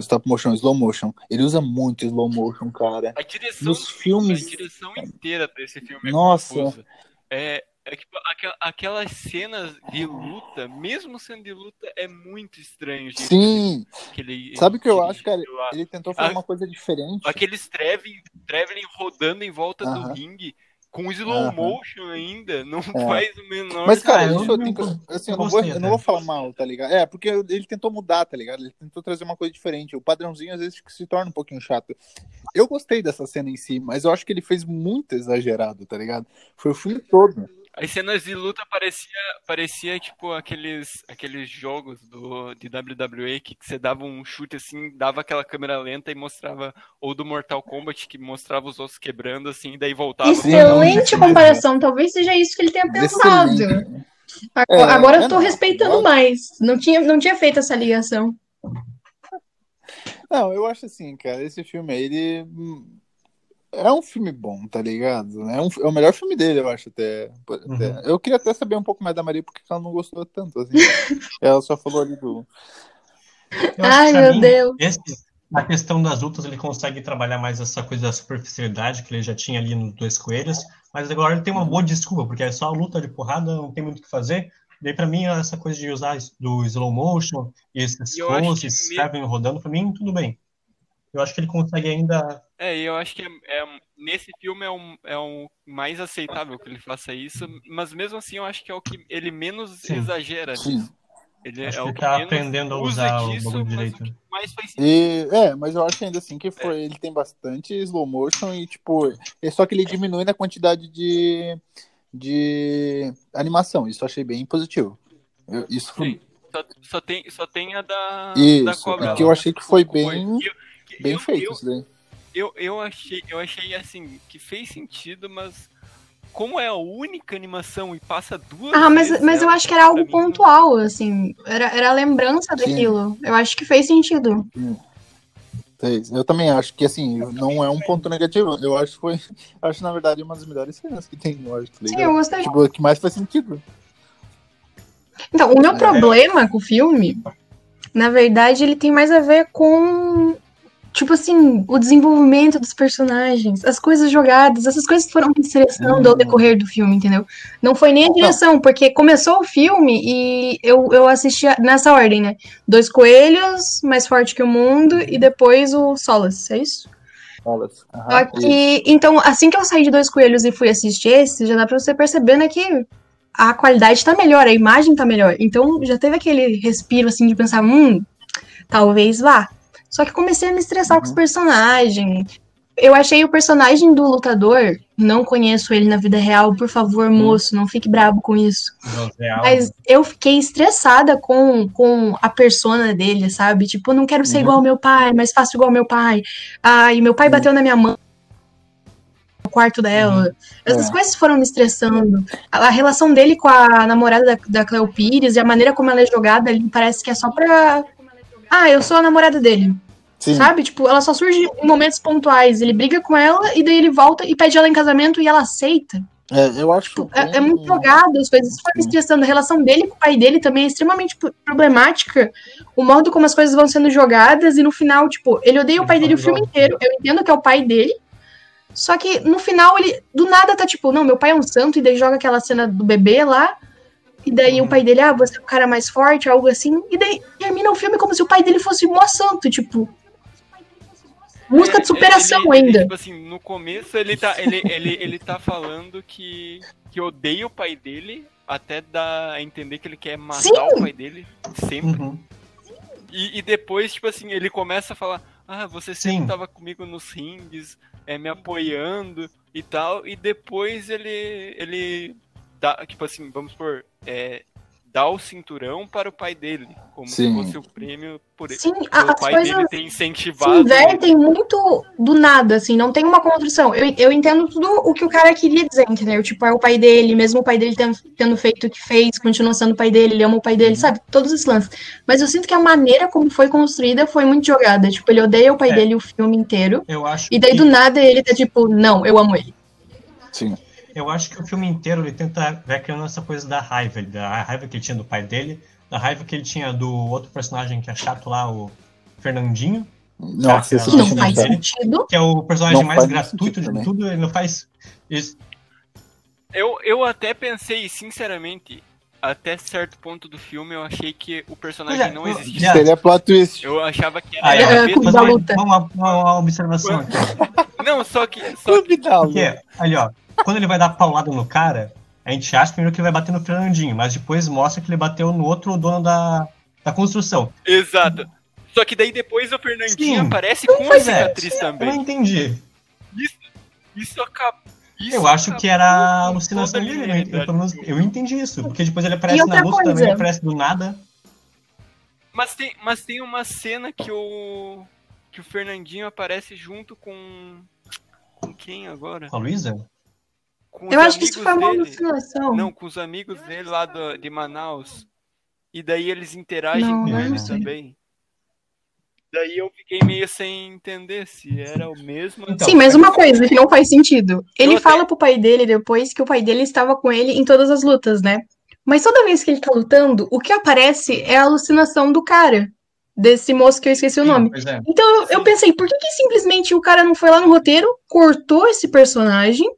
Stop motion, slow motion. Ele usa muito slow motion, cara. A direção, Nos filmes- a direção inteira desse filme é Nossa. confusa. É, é tipo, aquel- aquelas cenas de luta, mesmo sendo de luta, é muito estranho. jeito Sim, que ele- sabe o que eu acho, cara? Ele tentou fazer Ah, uma coisa diferente. Aqueles traveling, traveling rodando em volta do Aham. ringue com slow Aham. motion ainda, não É. faz o menor Mas, cara, eu não- tenho. Assim, eu, não vou, eu não vou falar mal, tá ligado? É, porque ele tentou mudar, tá ligado? Ele tentou trazer uma coisa diferente. O padrãozinho às vezes se torna um pouquinho chato. Eu gostei dessa cena em si, mas eu acho que ele fez muito exagerado, tá ligado? Foi o filme todo. As cenas de luta parecia, parecia tipo aqueles, aqueles jogos do, de WWE que você dava um chute assim, dava aquela câmera lenta e mostrava, ou do Mortal Kombat que mostrava os ossos quebrando assim, e daí voltava. Excelente comparação. Talvez seja isso que ele tenha pensado. Excelente. Agora, É, agora é eu tô respeitando mais. Não tinha, não tinha feito essa ligação. Não, eu acho assim, cara, esse filme aí, ele. É um filme bom, tá ligado? É, um, é o melhor filme dele, eu acho, até, Uhum. até. Eu queria até saber um pouco mais da Maria, porque ela não gostou tanto, assim. ela só falou ali do. Eu Ai, meu mim, Deus. Esse, a questão das lutas, ele consegue trabalhar mais essa coisa da superficialidade que ele já tinha ali nos Dois Coelhos, mas agora ele tem uma boa desculpa, porque é só a luta de porrada, não tem muito o que fazer. Daí, pra mim, essa coisa de usar do slow motion, esses E close, que esses me- rodando, pra mim, tudo bem. Eu acho que ele consegue ainda. É, eu acho que é, é- nesse filme é um, é um mais aceitável que ele faça isso, mas mesmo assim eu acho que é o que ele menos Sim. exagera Sim. nisso. Ele Acho é que o que tá menos aprendendo a usa usar o disso, bagulho mas direito. o que mais faz sentido. E, é, mas eu acho ainda assim que foi, ele tem bastante slow motion e, tipo, é só que ele diminui na quantidade de, de animação. Isso eu achei bem positivo. Eu- isso foi. Só, só tem, só tem a da, da isso, cobra. que eu achei que foi bem, coelho. Bem eu- feito eu- isso daí. Eu, eu, achei, eu achei assim, que fez sentido, mas como é a única animação e passa duas Ah, mas, vezes mas eu acho que era algo pontual, assim. Era, era a lembrança Sim. daquilo. Eu acho que fez sentido. Fez. Eu também acho que assim, não é um ponto negativo. Eu acho que foi. Acho, na verdade, uma das melhores cenas que tem no Orc, tá Sim, eu gostei. Tipo, o que mais faz sentido. Então, o meu É. problema com o filme, na verdade, ele tem mais a ver com, tipo assim, o desenvolvimento dos personagens, as coisas jogadas, essas coisas foram me estressando ao Hum. decorrer do filme, entendeu? Não foi nem a direção, porque começou o filme e eu, eu assistia nessa ordem, né? Dois coelhos, Mais Forte que o Mundo, e depois o Solace, é isso? Wallace. Aham, Só que, então, assim que eu saí de Dois Coelhos e fui assistir esse, já dá pra você perceber, né, que a qualidade tá melhor, a imagem tá melhor. Então, já teve aquele respiro, assim, de pensar, hum, talvez vá. Só que comecei a me estressar com os Uhum. personagens. Eu achei o personagem do lutador, não conheço ele na vida real, por favor, moço, não fique bravo com isso. José Aldo. Mas eu fiquei estressada com, com a persona dele, sabe? Tipo, não quero ser Uhum. igual ao meu pai, mas faço igual ao meu pai. Ai, meu pai Uhum. bateu na minha mãe no quarto dela. Essas É. coisas foram me estressando. A, a relação dele com a namorada da, da Cleo Pires e a maneira como ela é jogada ali parece que é só pra. Ah, eu sou a namorada dele. Sim. Sabe? Tipo, ela só surge em momentos pontuais. Ele briga com ela e daí ele volta e pede ela em casamento e ela aceita. É, eu acho É, é muito jogado, as coisas foram me estressando. A relação dele com o pai dele também é extremamente pro- problemática. O modo como as coisas vão sendo jogadas, e no final, tipo, ele odeia o pai dele o filme inteiro. Eu entendo que é o pai dele. Só que no final ele do nada tá tipo, não, meu pai é um santo, e daí joga aquela cena do bebê lá. E daí o pai dele, ah, você é o cara mais forte, algo assim. E daí termina o filme como se o pai dele fosse mó santo, tipo. Música É, de superação ele- ele, ainda. tipo assim, no começo ele tá, ele, ele, ele tá falando que, que odeia o pai dele, até dar a entender que ele quer matar Sim. o pai dele, sempre. Uhum. E, e depois, tipo assim, ele começa a falar, ah, você sempre Sim. tava comigo nos rings, é, me apoiando e tal, e depois ele, ele dá, tipo assim, vamos por, é, dá o cinturão para o pai dele, como Sim. se fosse o prêmio por ele. Sim, a- o as pai coisas dele tem se incentivado. invertem muito do nada, assim, não tem uma construção. Eu, eu entendo tudo o que o cara queria dizer, entendeu? Tipo, é o pai dele, mesmo o pai dele tendo, tendo feito o que fez, continua sendo o pai dele, ele ama o pai dele, sabe? Todos esses lances. Mas eu sinto que a maneira como foi construída foi muito jogada. Tipo, ele odeia o pai É. dele o filme inteiro. Eu acho E daí que... do nada ele tá tipo, não, eu amo ele. Sim. Eu acho que o filme inteiro ele tenta vai criando essa coisa da raiva, da raiva que ele tinha do pai dele, da raiva que ele tinha do outro personagem que é chato lá, o Fernandinho, Nossa, Que não faz dele. sentido. que é o personagem Não mais gratuito de também. tudo, ele não faz isso. Eu, eu até pensei, sinceramente, até certo ponto do filme, eu achei que o personagem Olha, não existia. já- Seria plot twist. Eu achava que era Ah, é, É, Mas luta. Uma, uma, uma observação aqui. Não, só que. Só que Porque, ali, ó, quando ele vai dar paulada no cara, a gente acha primeiro que ele vai bater no Fernandinho, mas depois mostra que ele bateu no outro dono da, da construção. Exato. Só que daí depois o Fernandinho Sim. aparece com a Pois é, cicatriz eu não também. entendi. Isso acaba. Isso Eu acho que era alucinação dele, minha né? eu, pelo menos, eu entendi isso, porque depois ele aparece na luta também, ele aparece do nada. Mas tem, mas tem uma cena que o. que o Fernandinho aparece junto com. Com quem agora? Com a Luísa? Eu acho que isso foi uma alucinação. Não, com os amigos dele lá do- de Manaus. E daí eles interagem Não, com não ele sei. também. Daí eu fiquei meio sem entender se era o mesmo. Então, Sim, mas uma coisa que não faz sentido. Ele Eu até- fala pro pai dele depois que o pai dele estava com ele em todas as lutas, né? Mas toda vez que ele tá lutando, o que aparece é a alucinação do cara. Desse moço que eu esqueci o Sim, nome. Pois é. Então eu, Sim. pensei, por que, que simplesmente o cara não foi lá no roteiro, cortou esse personagem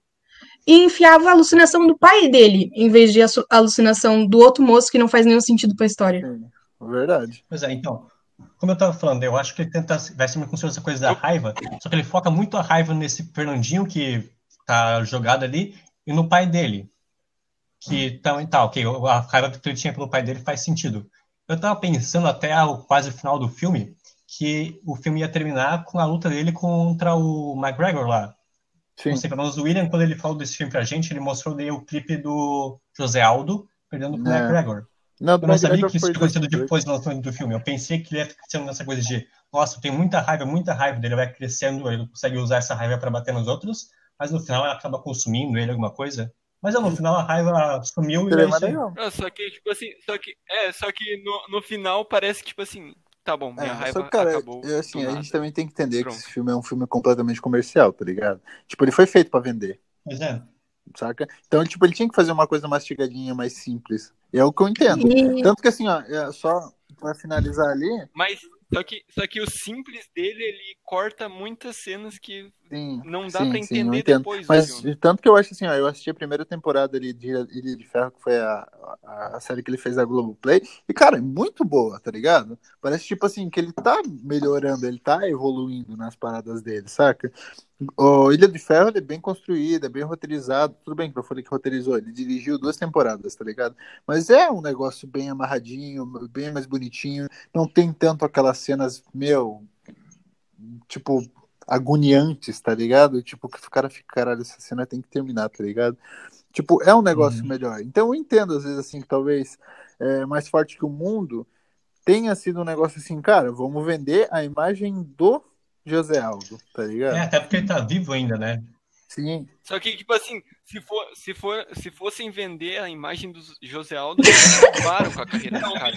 e enfiava a alucinação do pai dele, em vez de a alucinação do outro moço que não faz nenhum sentido pra história? Verdade. Pois é, então. Como eu tava falando, eu acho que ele tenta. Vai ser como se fosse essa coisa da raiva, só que ele foca muito a raiva nesse Fernandinho que tá jogado ali e no pai dele. Que também tá, ok, a raiva que ele tinha pelo pai dele faz sentido. Eu tava pensando até o quase final do filme que o filme ia terminar com a luta dele contra o McGregor lá. Sim. Não sei, pelo menos o William, quando ele falou desse filme pra gente, ele mostrou daí o clipe do José Aldo perdendo pro É. McGregor. Não, Eu não sabia que isso tinha acontecido 2018. depois do lançamento do filme. Eu pensei que ele ia sendo nessa coisa de, nossa, eu tenho muita raiva, muita raiva dele, vai crescendo, ele consegue usar essa raiva para bater nos outros, mas no final ela acaba consumindo ele alguma coisa. Mas no final a raiva sumiu e Seria é só que, tipo assim, só que, é, só que no, no final parece que, tipo assim, tá bom, minha É, raiva só cara, acabou. eu, assim, a gente também tem que entender Pronto. que esse filme é um filme completamente comercial, tá ligado? Tipo, ele foi feito pra vender, Pois é. Saca? Então, tipo, ele tinha que fazer uma coisa mastigadinha, mais simples. E é o que eu entendo. E Tanto que, assim, ó, é só pra finalizar ali, Mas, só que, só que o simples dele, ele corta muitas cenas que sim, não dá sim, pra sim, entender entendo. depois Mas filme. tanto que eu acho assim, ó, eu assisti a primeira temporada ali de Ilha de Ferro, que foi a, a, a série que ele fez da Globoplay, e, cara, é muito boa, tá ligado? Parece, tipo assim, que ele tá melhorando, ele tá evoluindo nas paradas dele, saca? O Ilha de Ferro, ele é bem construído, é bem roteirizado, tudo bem que eu falei que roteirizou, ele dirigiu duas temporadas, tá ligado? Mas é um negócio bem amarradinho, bem mais bonitinho, não tem tanto aquelas cenas, meu, tipo, agoniantes, tá ligado? Tipo, que o cara fica, caralho, essa cena tem que terminar, tá ligado? Tipo, é um negócio Uhum. melhor. Então eu entendo, às vezes, assim, que talvez é, mais forte que o mundo tenha sido um negócio assim, cara, vamos vender a imagem do José Aldo, tá ligado? É, até porque ele tá vivo ainda, né? Sim, Só que, tipo assim, se, for, se, for, se fossem vender a imagem do José Aldo, eles acabaram com a carreira do cara.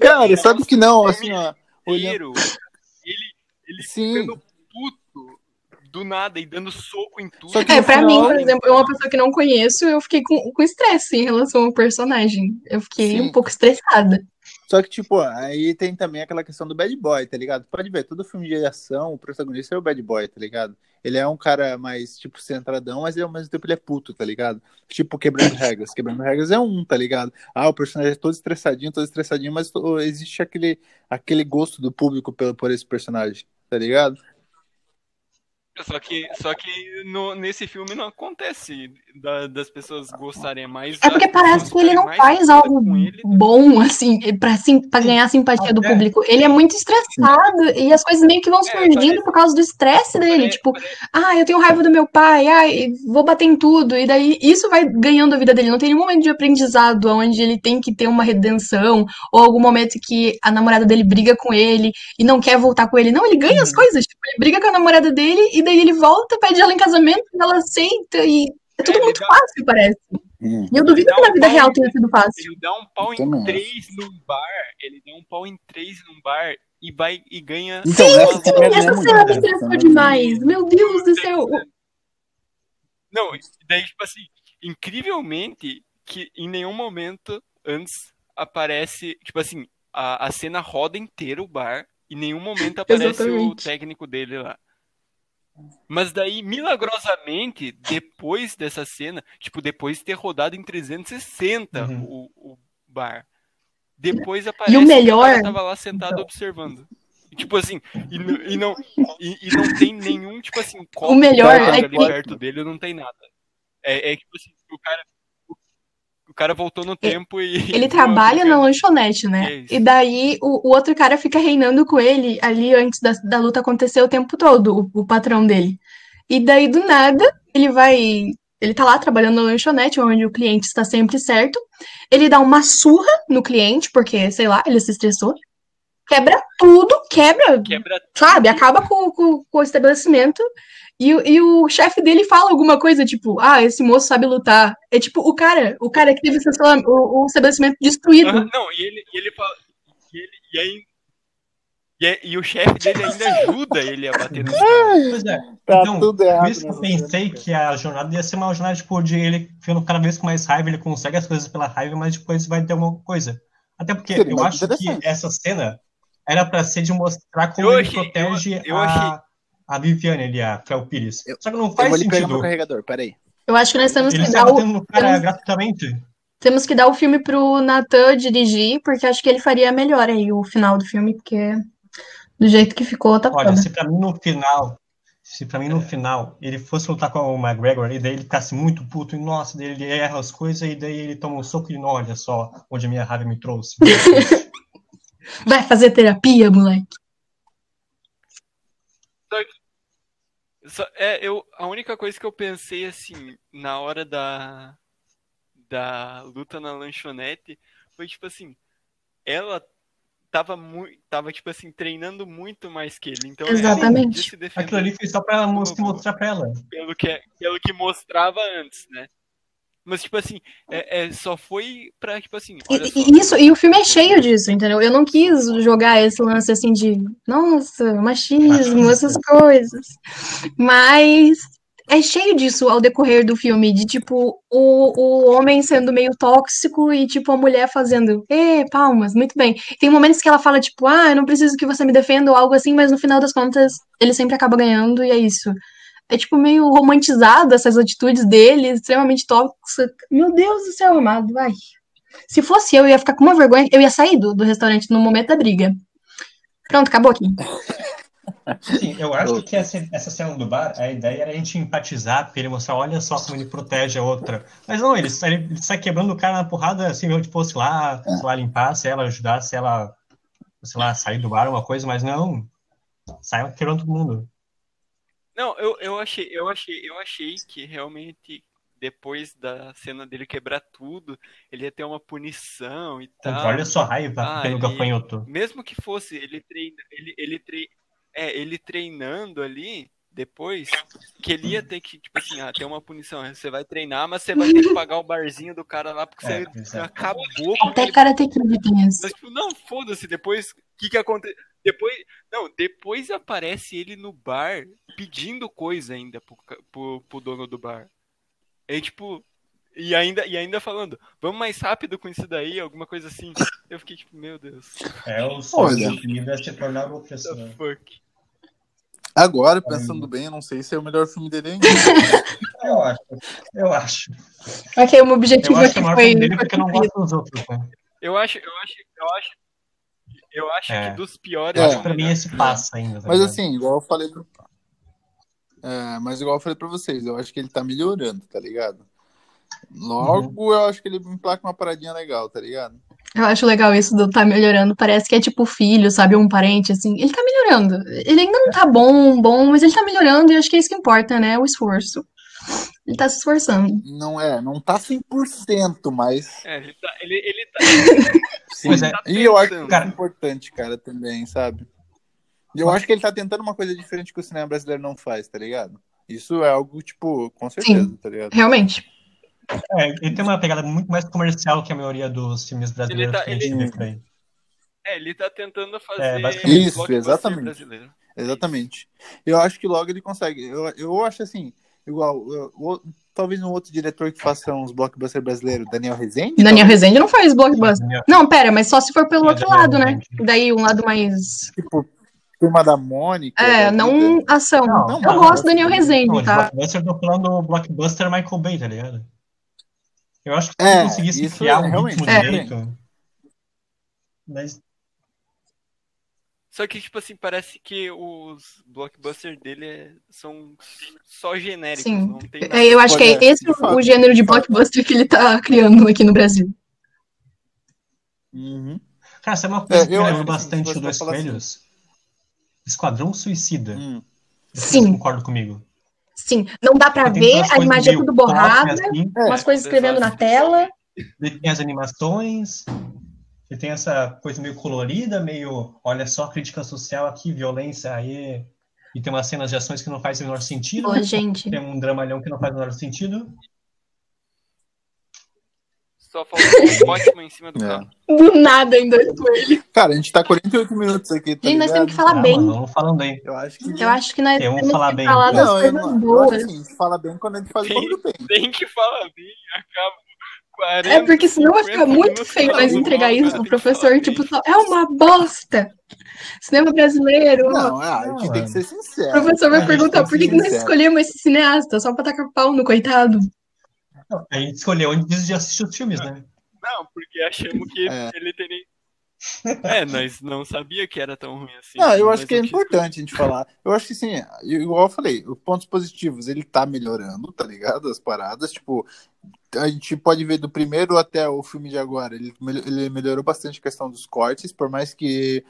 Cara, sabe que não, assim, ó. Olhando... ele, ele Sim. ficando puto do nada e dando soco em tudo. Só que É, pra final- mim, por exemplo, eu uma pessoa que não conheço, eu fiquei com, com estresse em relação ao personagem. Eu fiquei Sim. um pouco estressada. Só que, tipo, aí tem também aquela questão do bad boy, tá ligado? Pode ver, todo filme de ação, o protagonista é o bad boy, tá ligado? Ele é um cara mais, tipo, centradão, mas ao mesmo tempo ele é puto, tá ligado? Tipo, quebrando regras. Quebrando regras é um, tá ligado? Ah, o personagem é todo estressadinho, todo estressadinho, mas existe aquele, aquele gosto do público pelo, por esse personagem, tá ligado? Só que, só que no, nesse filme não acontece da- das pessoas gostarem mais. É porque parece que ele não faz algo ele. bom, assim, pra, sim, pra ganhar a simpatia do público. Ele é muito estressado e as coisas meio que vão É, surgindo parece- por causa do estresse dele. Parece- Tipo, parece- ah, eu tenho raiva do meu pai, ai, vou bater em tudo. E daí isso vai ganhando a vida dele. Não tem nenhum momento de aprendizado onde ele tem que ter uma redenção, ou algum momento que a namorada dele briga com ele e não quer voltar com ele. Não, ele ganha as Uhum. coisas. Tipo, ele briga com a namorada dele e daí ele volta, pede ela em casamento, e ela aceita e é tudo ele muito dá- fácil, parece. Hum. E eu duvido que na um vida real em- tenha sido fácil. Ele dá um pau em três num bar. Ele dá um pau em três num bar e vai e ganha. Então, cena é Essa cena me estressou né? demais. Meu Deus do céu. Não, e daí, tipo assim, incrivelmente, que em nenhum momento antes aparece, tipo assim, a, a cena roda inteira o bar, e em nenhum momento aparece o técnico dele lá. Mas daí, milagrosamente, depois dessa cena, tipo, depois de ter rodado em 360 Uhum. o, o bar, depois aparece o que melhor- cara tava lá sentado Então. observando. E, tipo assim, e, e não, e, e não tem nenhum, tipo assim, copo O melhor é ali que- perto dele, não tem nada. É, é tipo assim, o cara, o, o cara voltou no tempo e... Ele trabalha na lanchonete, É né? isso. E daí o, o outro cara fica reinando com ele ali antes da, da luta acontecer o tempo todo, o, o patrão dele. E daí do nada, ele vai. Ele tá lá trabalhando na lanchonete, onde o cliente está sempre certo. Ele dá uma surra no cliente, porque, sei lá, ele se estressou. Quebra tudo, quebra Quebra sabe, acaba com, com, com o estabelecimento. E, o- e o chefe dele fala alguma coisa, tipo, ah, esse moço sabe lutar. É tipo, o cara, o cara que teve o, estabelecimento- o, estabelecimento destruído. Aham, não, e ele, e ele fala. E, ele, e, aí, e, é- e o chefe dele ainda ajuda ele a bater no cara. Pois é. Tá Então, tudo errado. Por isso que eu nessa pensei que a jornada ia ser uma jornada, tipo, de ele ficando cada vez com mais raiva, ele consegue as coisas pela raiva, mas depois vai ter alguma coisa. Até porque Seria eu acho que essa cena era pra ser de mostrar como Eu ele achei- protege eu- eu a, achei- a Viviane ali, a Fel Pires. Eu- Só que não Eu faz vou lhe pegar sentido. meu carregador, peraí. Eu acho que nós temos Ele que dar o, cara temos- gratuitamente. temos que dar o filme pro Nathan dirigir, porque acho que ele faria melhor aí o final do filme, porque do jeito que ficou, tá Olha, foda. se pra mim no final, se pra mim no final ele fosse lutar com o McGregor e daí ele ficasse muito puto e nossa, daí ele erra as coisas e daí ele toma um soco e não olha só onde a minha raiva me trouxe. Vai fazer terapia, moleque. Só- é, eu, a única coisa que eu pensei, assim, na hora da, da luta na lanchonete foi, tipo assim, ela tava muito, tava tipo assim, treinando muito mais que ele. Então Exatamente. ela se Aquilo ali foi só pra mos- mostrar pra ela. pelo que pelo que mostrava antes, né? Mas tipo assim, é, é, só foi pra tipo assim, olha E, só, e isso, e o filme é cheio disso, entendeu? Eu não quis jogar esse lance assim de, nossa, machismo, essas coisas. Mas é cheio disso ao decorrer do filme, de tipo, o, o homem sendo meio tóxico e tipo a mulher fazendo, ê, palmas, muito bem. Tem momentos que ela fala, tipo, ah, eu não preciso que você me defenda ou algo assim, mas no final das contas ele sempre acaba ganhando e é isso. É tipo meio romantizado essas atitudes dele, extremamente tóxica. Meu Deus do céu, amado, vai. Se fosse eu, eu ia ficar com uma vergonha, eu ia sair do, do restaurante no momento da briga. Pronto, acabou aqui. Sim, eu acho que essa, essa cena do bar, a ideia era a gente empatizar, pra ele mostrar, olha só como ele protege a outra. Mas não, ele sai, ele sai quebrando o cara na porrada, assim, eu, tipo, sei lá, sei lá, limpar, se ela ajudar, se ela, sei lá, sair do bar, uma coisa, mas não. Sai quebrando todo mundo. Não, eu, eu achei, eu achei, eu achei que realmente depois da cena dele quebrar tudo, ele ia ter uma punição e tal. Olha só a raiva Ah, pelo ele- gafanhoto. Mesmo que fosse ele treina, ele, ele, tre... é, ele treinando ali depois, que ele ia ter que, tipo assim, ah, ter uma punição. Você vai treinar, mas você vai ter que pagar o barzinho do cara lá, porque É, você exato. acabou Até Karate Kid tem isso. Mas, tipo, não, foda-se, depois, o que que acontece? Depois, não, depois aparece ele no bar pedindo coisa ainda pro, pro, pro dono do bar. Aí, tipo, e ainda, e ainda falando, vamos mais rápido com isso daí, alguma coisa assim. Eu fiquei tipo, meu Deus, É o filme é se tornar fuck. Agora, pensando bem, eu não sei se é o melhor filme dele ainda. Eu acho, eu acho. Ok, o meu Eu objetivo acho que é foi. filme dele foi porque eu não cumprido. gosto dos outros, né? Eu acho, eu acho, eu acho, eu acho É. que dos piores. Eu É. acho que pra mim esse passa ainda. tá Mas assim, igual eu falei pro... É, mas igual eu falei pra vocês, eu acho que ele tá melhorando, tá ligado? Logo, eu acho que ele emplaca uma paradinha legal, tá ligado? Eu acho legal isso do tá melhorando. Parece que é tipo filho, sabe? Um parente, assim. Ele tá melhorando. Ele ainda não tá bom, bom, mas ele tá melhorando e acho que é isso que importa, né? O esforço. Ele tá se esforçando. Não é, não tá 100%, mas É, ele tá, ele, ele tá, sim. Pois é. E eu acho isso é importante, cara, também, sabe? Eu acho que ele tá tentando uma coisa diferente que o cinema brasileiro não faz, tá ligado? Isso é algo, tipo, com certeza, tá ligado? Realmente. É, ele tem uma pegada muito mais comercial que a maioria dos filmes brasileiros tá- que a gente ele- vê por aí. é, ele tá tentando fazer É, basicamente. Isso, exatamente. brasileiro. Exatamente. Eu acho que logo ele consegue. Eu, eu acho assim, igual, eu- o- talvez um outro diretor que faça uns blockbuster brasileiros, Daniel Rezende. Daniel talvez, Rezende não faz blockbuster. Não, pera, mas só se for pelo outro Daniel lado, né? Rezende. Daí um lado mais. Tipo, Turma da Mônica. É, da não vida. ação. Não, Eu não, gosto do não, Daniel não, Rezende, Não, tá? blockbuster, eu tô falando do blockbuster Michael Bay, tá ligado? Eu acho que se É, ele conseguisse criar é, um ritmo É. direito. Mas Só que, tipo assim, parece que os blockbusters dele é- são só genéricos, Sim. não tem nada. É, eu acho que é esse o gênero de blockbuster que ele tá criando aqui no Brasil. Uhum. Cara, sabe uma coisa É, que eu assim, bastante se do você Dois for falar assim-? Esquadrão Suicida. Hum. Sim. concordam comigo? Sim, não dá pra ver, a imagem é tudo borrada, assim, É, umas coisas escrevendo na tela. Tem as animações, ele tem essa coisa meio colorida, meio, olha só, crítica social aqui, violência aí. E tem umas cenas de ações que não fazem o menor sentido. Gente. Tem um dramalhão que não faz o menor sentido. Só falta um Batman em cima do É. carro. Do nada ainda com ele. Cara, a gente tá 48 minutos aqui, tá Gente, nós temos que falar Ah, bem. mano, vamos falando aí. Eu acho que... Eu acho que nós temos falar que bem. falar das Não, coisas não, eu acho boas. assim, a gente fala bem quando a gente faz o bem. Tem que falar bem, acaba 40, É porque senão vai ficar 50 muito feio nós falando entregar isso pro professor, tipo, só, é uma bosta. Cinema brasileiro. Não, ah, a gente Não, tem é. que ser sincero. O professor vai perguntar por que, que nós escolhemos esse cineasta, só pra tacar pau no coitado. Não, A gente escolheu antes de assistir os filmes, né? Não, porque achamos que É. ele teria. É, nós não sabia que era tão ruim assim. Não, eu acho que é importante a gente falar. Eu acho que sim, igual eu falei, os pontos positivos, ele tá melhorando, tá ligado? As paradas, tipo, a gente pode ver do primeiro até o filme de agora, ele, ele melhorou bastante a questão dos cortes, por mais que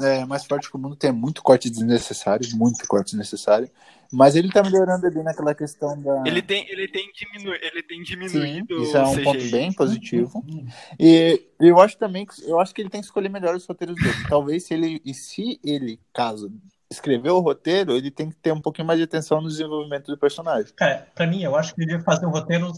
é, Mais Forte que o Mundo tem muito corte desnecessário, muito corte desnecessário. Mas ele tá melhorando ali naquela questão da. Ele tem, ele tem, diminu... ele tem Sim, diminuído isso é um CGI. ponto bem positivo. E eu acho também que eu acho que ele tem que escolher melhor os roteiros dele. Talvez se ele e se ele, caso escreveu o roteiro, ele tem que ter um pouquinho mais de atenção no desenvolvimento do personagem. Cara, pra mim, eu acho que ele devia fazer um roteiro.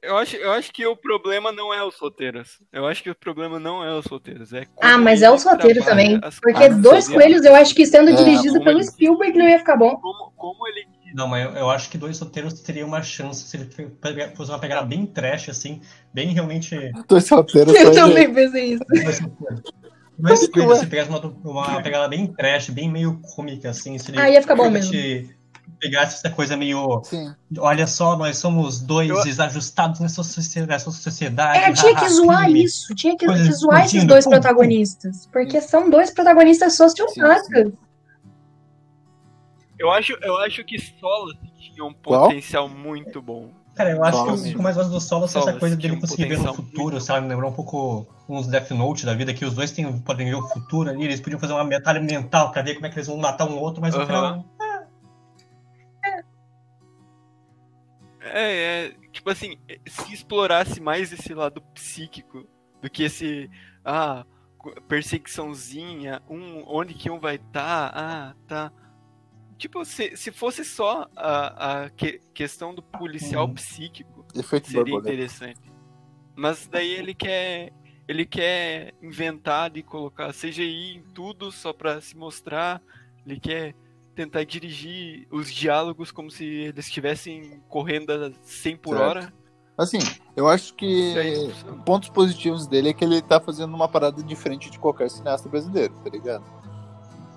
Eu acho, eu acho que o problema não é os roteiros. Eu acho que o problema não é os roteiros. É Ah, mas é os roteiros trabalha também. Porque. Dois. Coelhos, eu acho que sendo É, dirigido como pelo ele- Spielberg não ia ficar bom. Como, como ele. Não, mas eu, eu acho que dois roteiros teriam uma chance se ele fosse uma pegada bem trash, assim, bem realmente. Dois roteiros Eu também pensei isso. Dois roteiros. Dois que coelhos, ué? se pegasse uma, uma pegada bem trash, bem meio cômica, assim, se ele Ah, ia ficar bom realmente pegasse essa coisa meio. Sim. Olha só, nós somos dois Eu- desajustados nessa, nessa sociedade. É, tinha que zoar crime. isso. Tinha que Coisa zoar esses dois pum, pum. protagonistas. Porque são dois protagonistas sociopatas. Eu acho, eu acho que Solo tinha um Qual? potencial muito bom. Cara, eu acho Solo, que o que eu mais gosto do solo é essa coisa dele um conseguir ver no futuro, sabe? Lembrar um pouco uns Death Note da vida, que os dois têm, podem ver o futuro ali, eles podiam fazer uma batalha mental pra ver como é que eles vão matar um outro, mas no Aham. final. É, é, tipo assim, se explorasse mais esse lado psíquico do que esse, ah, perseguiçãozinha, um, onde que um vai estar, ah, tá. Tipo, se, se fosse só a, a que- questão do policial Uhum. psíquico, Efeito seria borboleta. interessante. Mas daí ele quer, ele quer inventar de colocar CGI em tudo só pra se mostrar, ele quer tentar dirigir os diálogos como se eles estivessem correndo a 100 por Certo. hora. Assim, eu acho que funciona. pontos positivos dele é que ele tá fazendo uma parada diferente de qualquer cineasta brasileiro, tá ligado?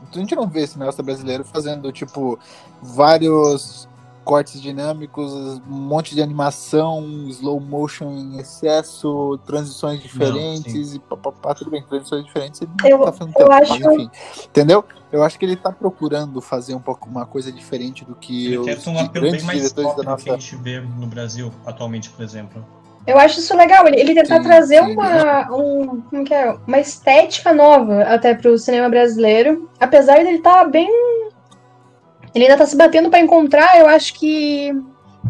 Então a gente não vê cineasta brasileiro fazendo, tipo, vários cortes dinâmicos, um monte de animação, slow motion em excesso, transições diferentes e papapá, tudo bem, transições diferentes ele não Eu- tá fazendo tanto, acho- mas enfim, entendeu? Eu acho que ele tá procurando fazer um pouco uma coisa diferente do que Ele os um di- apelo bem grandes mais diretores da do que a nossa... gente vê no Brasil atualmente, por exemplo. Eu acho isso legal, ele, ele tentar Sim, trazer sim. uma, um, como que é? uma estética nova até pro cinema brasileiro. Apesar dele estar bem. Ele ainda tá se batendo pra encontrar, eu acho que.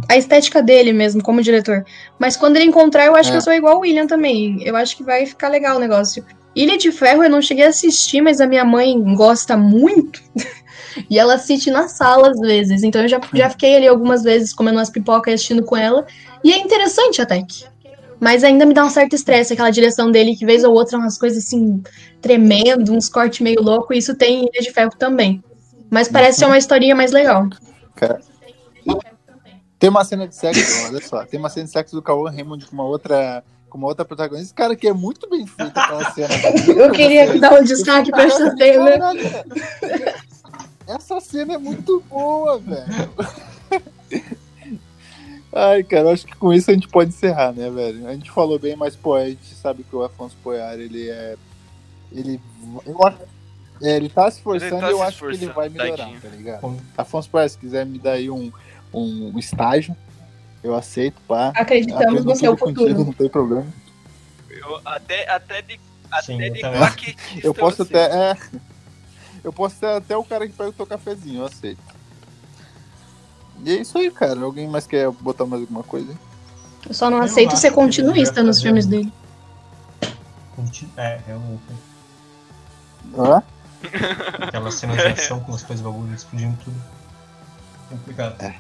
A estética dele mesmo, como diretor. Mas quando ele encontrar, eu acho É. que eu sou igual o William também. Eu acho que vai ficar legal o negócio. Ilha de Ferro eu não cheguei a assistir, mas a minha mãe gosta muito. e ela assiste na sala às vezes. Então eu já, já fiquei ali algumas vezes comendo umas pipocas e assistindo com ela. E é interessante até que. Mas ainda me dá um certo estresse aquela direção dele, que vez ou outra umas coisas assim, tremendo, uns cortes meio loucos, e isso tem em Ilha de Ferro também. Mas parece ser uma historinha mais legal. Tem uma cena de sexo, olha só. Tem uma cena de sexo do Cauã Raymond com uma outra, com uma outra protagonista. Cara, que é muito bem feita aquela cena. Eu queria dar um destaque pra essa cena. Caralho. Essa cena é muito boa, velho. Ai, cara, acho que com isso a gente pode encerrar, né, velho? A gente falou bem, mas, pô, a gente sabe que o Afonso Poiar, ele é. Ele. Eu acho, é, ele tá se esforçando Ele tá e eu acho que ele esforçando, vai melhorar, tadinho. tá ligado? Afonso Poiar, se quiser me dar aí um, um estágio, eu aceito, pá. Acreditamos no seu tudo contigo, futuro. não tem problema. Eu, até, até de, até Sim, eu de também. claquetista Eu posso aceito. até. É, eu posso ser até o cara que pega o teu cafezinho, eu aceito. E é isso aí, cara. Alguém mais quer botar mais alguma coisa? Eu só não Eu aceito ser continuista nos filmes um- dele. É, realmente. Hã? Aquelas cenas de ação com as coisas bagulho explodindo tudo. Complicado.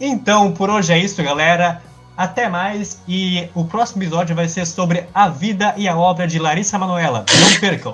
Então, por hoje é isso, galera. Até mais. E o próximo episódio vai ser sobre a vida e a obra de Larissa Manoela. Não percam.